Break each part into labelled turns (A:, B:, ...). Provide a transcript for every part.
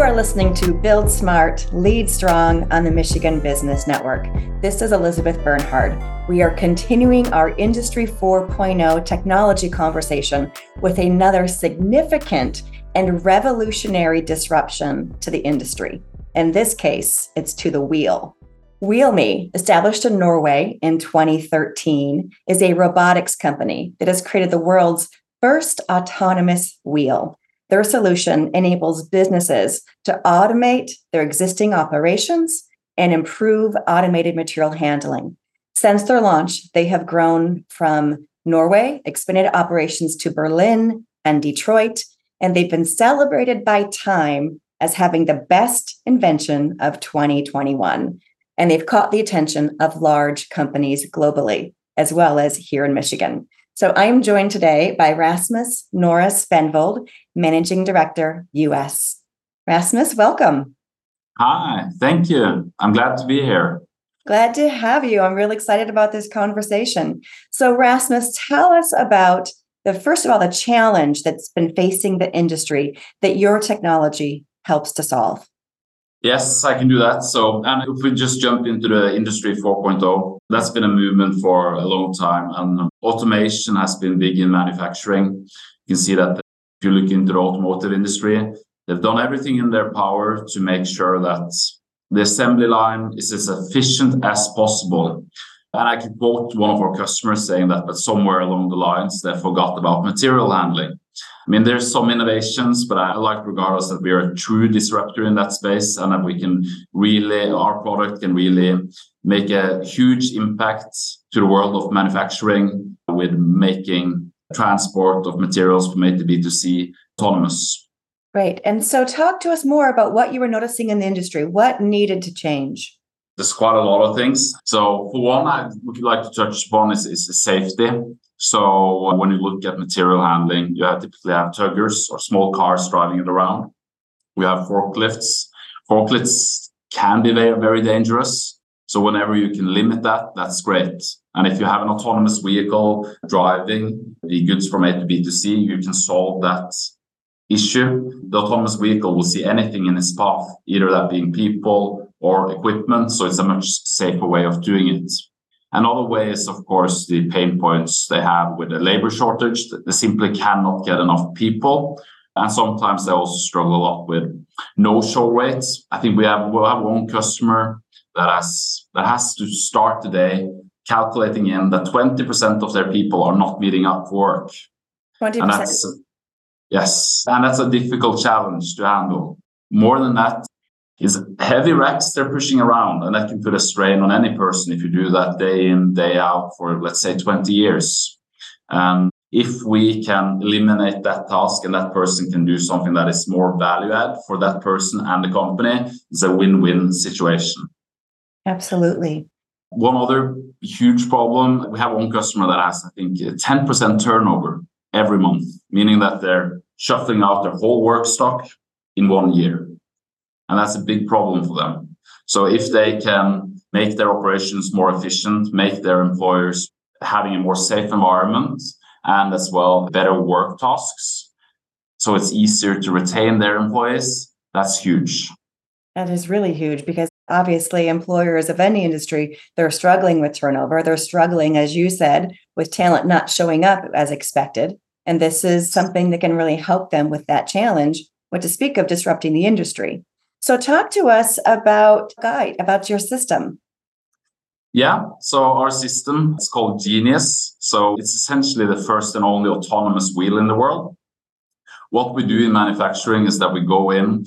A: You are listening to Build Smart, Lead Strong on the Michigan Business Network. This is Elizabeth Bernhard. We are continuing our Industry 4.0 technology conversation with another significant and revolutionary disruption to the industry. In this case, it's to the wheel. wheel.me, established in Norway in 2013, is a robotics company that has created the world's first autonomous wheel. Their solution enables businesses to automate their existing operations and improve automated material handling. Since their launch, they have grown from Norway, expanded operations to Berlin and Detroit, and they've been celebrated by Time as having the best invention of 2021. And they've caught the attention of large companies globally, as well as here in Michigan. So I'm joined today by Rasmus Noraas Bendvold, Managing Director, US. Rasmus, welcome.
B: Hi, thank you. I'm glad to be here.
A: Glad to have you. I'm really excited about this conversation. So, Rasmus, tell us about the first of all, the challenge that's been facing the industry that your technology helps to solve.
B: Yes, I can do that. So, and if we just jump into the industry 4.0, that's been a movement for a long time, and automation has been big in manufacturing. You can see that if you look into the automotive industry, they've done everything in their power to make sure that the assembly line is as efficient as possible. And I could quote one of our customers saying that, but somewhere along the lines, they forgot about material handling. I mean, there's some innovations, but I like regardless that we are a true disruptor in that space and that we can really, our product can really make a huge impact to the world of manufacturing with making transport of materials from A to B to C autonomous.
A: Great. And so talk to us more about what you were noticing in the industry. What needed to change?
B: There's quite a lot of things. So for one, I would like to touch upon is, is safety. So uh, when you look at material handling, you have typically have tuggers or small cars driving it around. We have forklifts. Forklifts can be very, very dangerous. So whenever you can limit that, that's great. And if you have an autonomous vehicle driving the goods from A to B to C, you can solve that issue. The autonomous vehicle will see anything in its path, either that being people or equipment. So it's a much safer way of doing it. Another way is, of course, the pain points they have with the labor shortage. They simply cannot get enough people. And sometimes they also struggle a lot with no-show rates. I think we have, we'll have one customer that has, that has to start today calculating in that 20% of their people are not meeting up for work.
A: 20%.
B: And that's, yes, and that's a difficult challenge to handle. More than that, is heavy racks they're pushing around, and that can put a strain on any person if you do that day in, day out for, let's say, 20 years. And if we can eliminate that task and that person can do something that is more value add for that person and the company, it's a win win situation.
A: Absolutely.
B: One other huge problem we have one customer that has, I think, 10% turnover every month, meaning that they're shuffling out their whole work stock in one year. And that's a big problem for them. So if they can make their operations more efficient, make their employers having a more safe environment, and as well better work tasks, so it's easier to retain their employees, that's huge.
A: That is really huge because obviously employers of any industry they're struggling with turnover they're struggling as you said with talent not showing up as expected and this is something that can really help them with that challenge what to speak of disrupting the industry so, talk to us about Guide, about your system.
B: Yeah, so our system is called Genius. So, it's essentially the first and only autonomous wheel in the world. What we do in manufacturing is that we go in,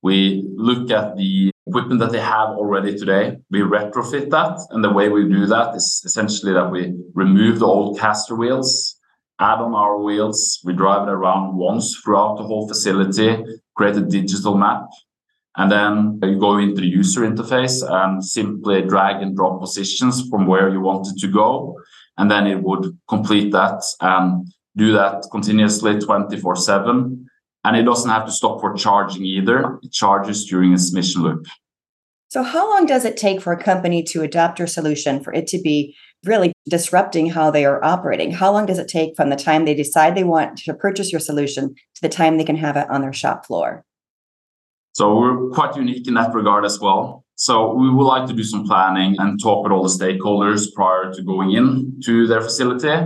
B: we look at the equipment that they have already today, we retrofit that. And the way we do that is essentially that we remove the old caster wheels, add on our wheels, we drive it around once throughout the whole facility, create a digital map, and then you go into the user interface and simply drag and drop positions from where you want it to go. And then it would complete that and do that continuously 24 7. And it doesn't have to stop for charging either. It charges during its mission loop.
A: So, how long does it take for a company to adopt your solution for it to be really disrupting how they are operating? How long does it take from the time they decide they want to purchase your solution to the time they can have it on their shop floor?
B: So we're quite unique in that regard as well. So we would like to do some planning and talk with all the stakeholders prior to going in to their facility.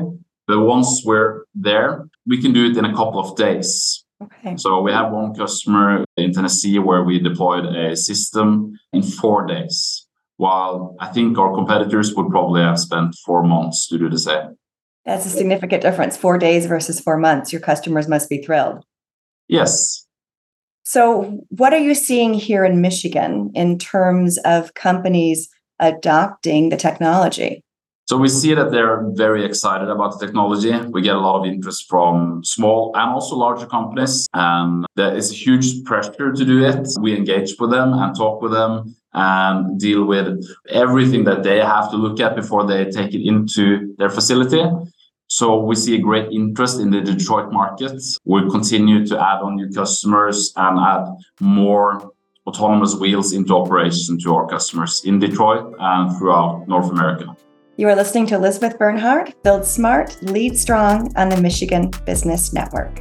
B: But once we're there, we can do it in a couple of days. Okay. So we have one customer in Tennessee where we deployed a system in four days, while I think our competitors would probably have spent four months to do the same.
A: That's a significant difference. Four days versus four months. Your customers must be thrilled.
B: Yes.
A: So, what are you seeing here in Michigan in terms of companies adopting the technology?
B: So we see that they're very excited about the technology. We get a lot of interest from small and also larger companies, and there is a huge pressure to do it. We engage with them and talk with them and deal with everything that they have to look at before they take it into their facility. So we see a great interest in the Detroit market. We'll continue to add on new customers and add more autonomous wheels into operation to our customers in Detroit and throughout North America.
A: You are listening to Elizabeth Bernhard, Build Smart, Lead Strong on the Michigan Business Network.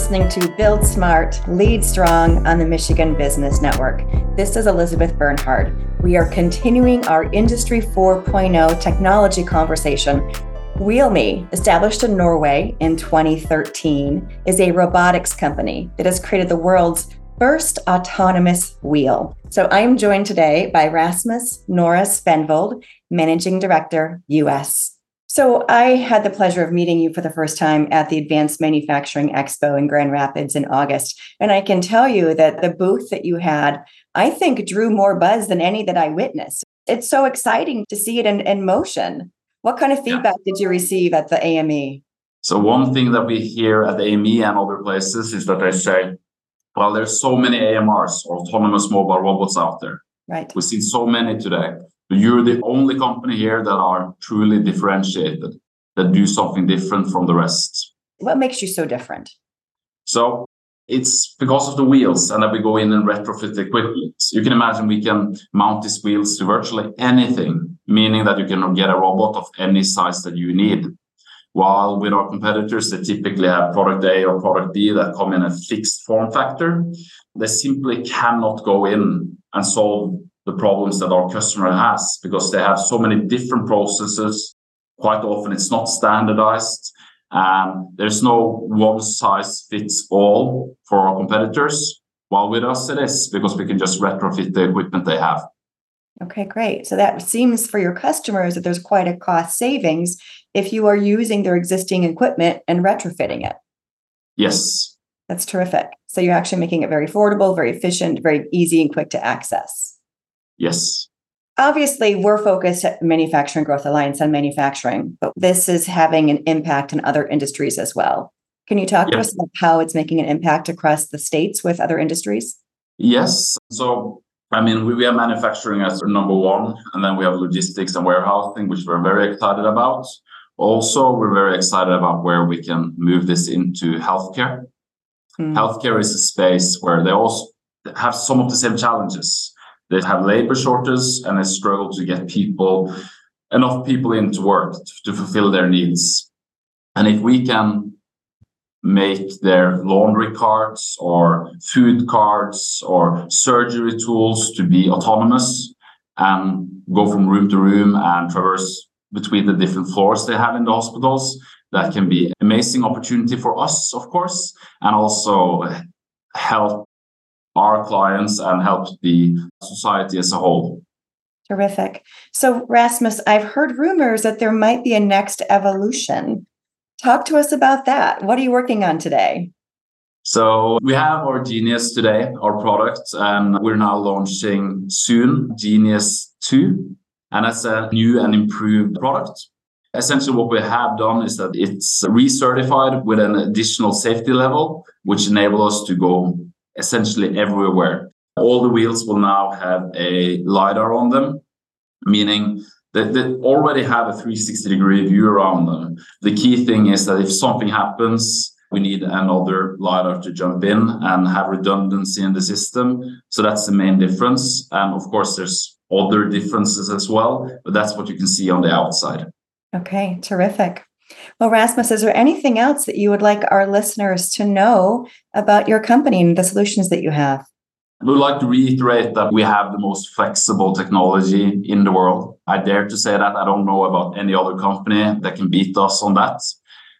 A: listening to Build Smart, Lead Strong on the Michigan Business Network. This is Elizabeth Bernhard. We are continuing our Industry 4.0 technology conversation. wheel.me, established in Norway in 2013, is a robotics company that has created the world's first autonomous wheel. So I am joined today by Rasmus Noraas Bendvold, Managing Director, US. So I had the pleasure of meeting you for the first time at the Advanced Manufacturing Expo in Grand Rapids in August. And I can tell you that the booth that you had, I think drew more buzz than any that I witnessed. It's so exciting to see it in, in motion. What kind of feedback yeah. did you receive at the AME?
B: So one thing that we hear at the AME and other places is that they say, well, there's so many AMRs or autonomous mobile robots out there.
A: Right.
B: We've seen so many today. You're the only company here that are truly differentiated, that do something different from the rest.
A: What makes you so different?
B: So it's because of the wheels and that we go in and retrofit the equipment. You can imagine we can mount these wheels to virtually anything, meaning that you can get a robot of any size that you need. While with our competitors, they typically have product A or product B that come in a fixed form factor. They simply cannot go in and solve the problems that our customer has because they have so many different processes. Quite often, it's not standardized. And there's no one size fits all for our competitors. While with us, it is because we can just retrofit the equipment they have.
A: Okay, great. So that seems for your customers that there's quite a cost savings if you are using their existing equipment and retrofitting it.
B: Yes.
A: That's terrific. So you're actually making it very affordable, very efficient, very easy and quick to access.
B: Yes.
A: Obviously, we're focused at Manufacturing Growth Alliance on manufacturing, but this is having an impact in other industries as well. Can you talk yes. to us about how it's making an impact across the states with other industries?
B: Yes. So, I mean, we, we are manufacturing as number one, and then we have logistics and warehousing, which we're very excited about. Also, we're very excited about where we can move this into healthcare. Mm. Healthcare is a space where they also have some of the same challenges. They have labor shortages and they struggle to get people, enough people into work to, fulfill their needs. And if we can make their laundry carts or food carts or surgery tools to be autonomous and go from room to room and traverse between the different floors they have in the hospitals. That can be amazing opportunity for us, of course, and also help our clients and help the society as a whole.
A: Terrific. So, Rasmus, I've heard rumors that there might be a next evolution. Talk to us about that. What are you working on today?
B: So, we have our Genius today, our product, and we're now launching soon Genius 2. And that's a new and improved product. Essentially, what we have done is that it's recertified with an additional safety level, which enable us to go essentially everywhere. All the wheels will now have a LiDAR on them, meaning that they already have a 360 degree view around them. The key thing is that if something happens, we need another LiDAR to jump in and have redundancy in the system. So that's the main difference. And of course, there's other differences as well, but that's what you can see on the outside.
A: Okay, terrific. Rasmus, is there anything else that you would like our listeners to know about your company and the solutions that you have?
B: We would like to reiterate that we have the most flexible technology in the world. I dare to say that. I don't know about any other company that can beat us on that.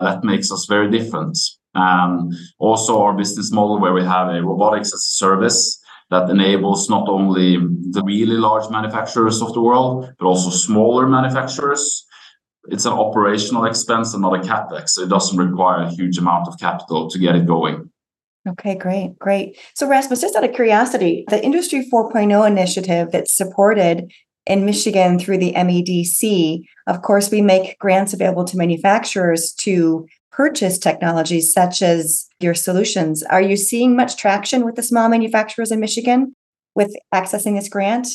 B: That makes us very different. And also, our business model, where we have a robotics as a service that enables not only the really large manufacturers of the world, but also smaller manufacturers it's an operational expense and not a capex. So it doesn't require a huge amount of capital to get it going.
A: Okay, great, great. So Rasmus, just out of curiosity, the Industry 4.0 initiative that's supported in Michigan through the MEDC, of course, we make grants available to manufacturers to purchase technologies such as your solutions. Are you seeing much traction with the small manufacturers in Michigan with accessing this grant?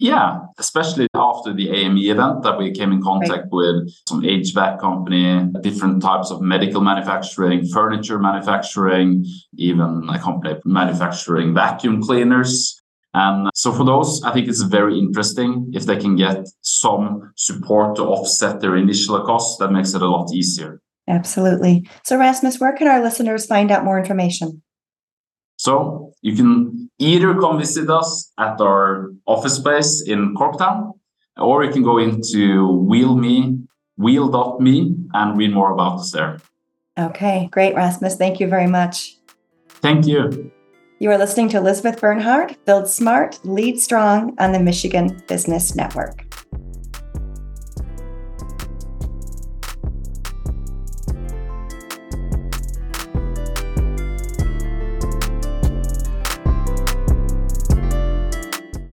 B: Yeah, especially after the AME event that we came in contact right. with some HVAC company, different types of medical manufacturing, furniture manufacturing, even a company manufacturing vacuum cleaners. And so for those, I think it's very interesting if they can get some support to offset their initial costs. That makes it a lot easier.
A: Absolutely. So Rasmus, where can our listeners find out more information?
B: So you can either come visit us at our office space in Corktown, or you can go into Wheel wheel.me, wheel.me and read more about us there.
A: Okay, great, Rasmus. Thank you very much.
B: Thank you.
A: You are listening to Elizabeth Bernhard, Build Smart, Lead Strong on the Michigan Business Network.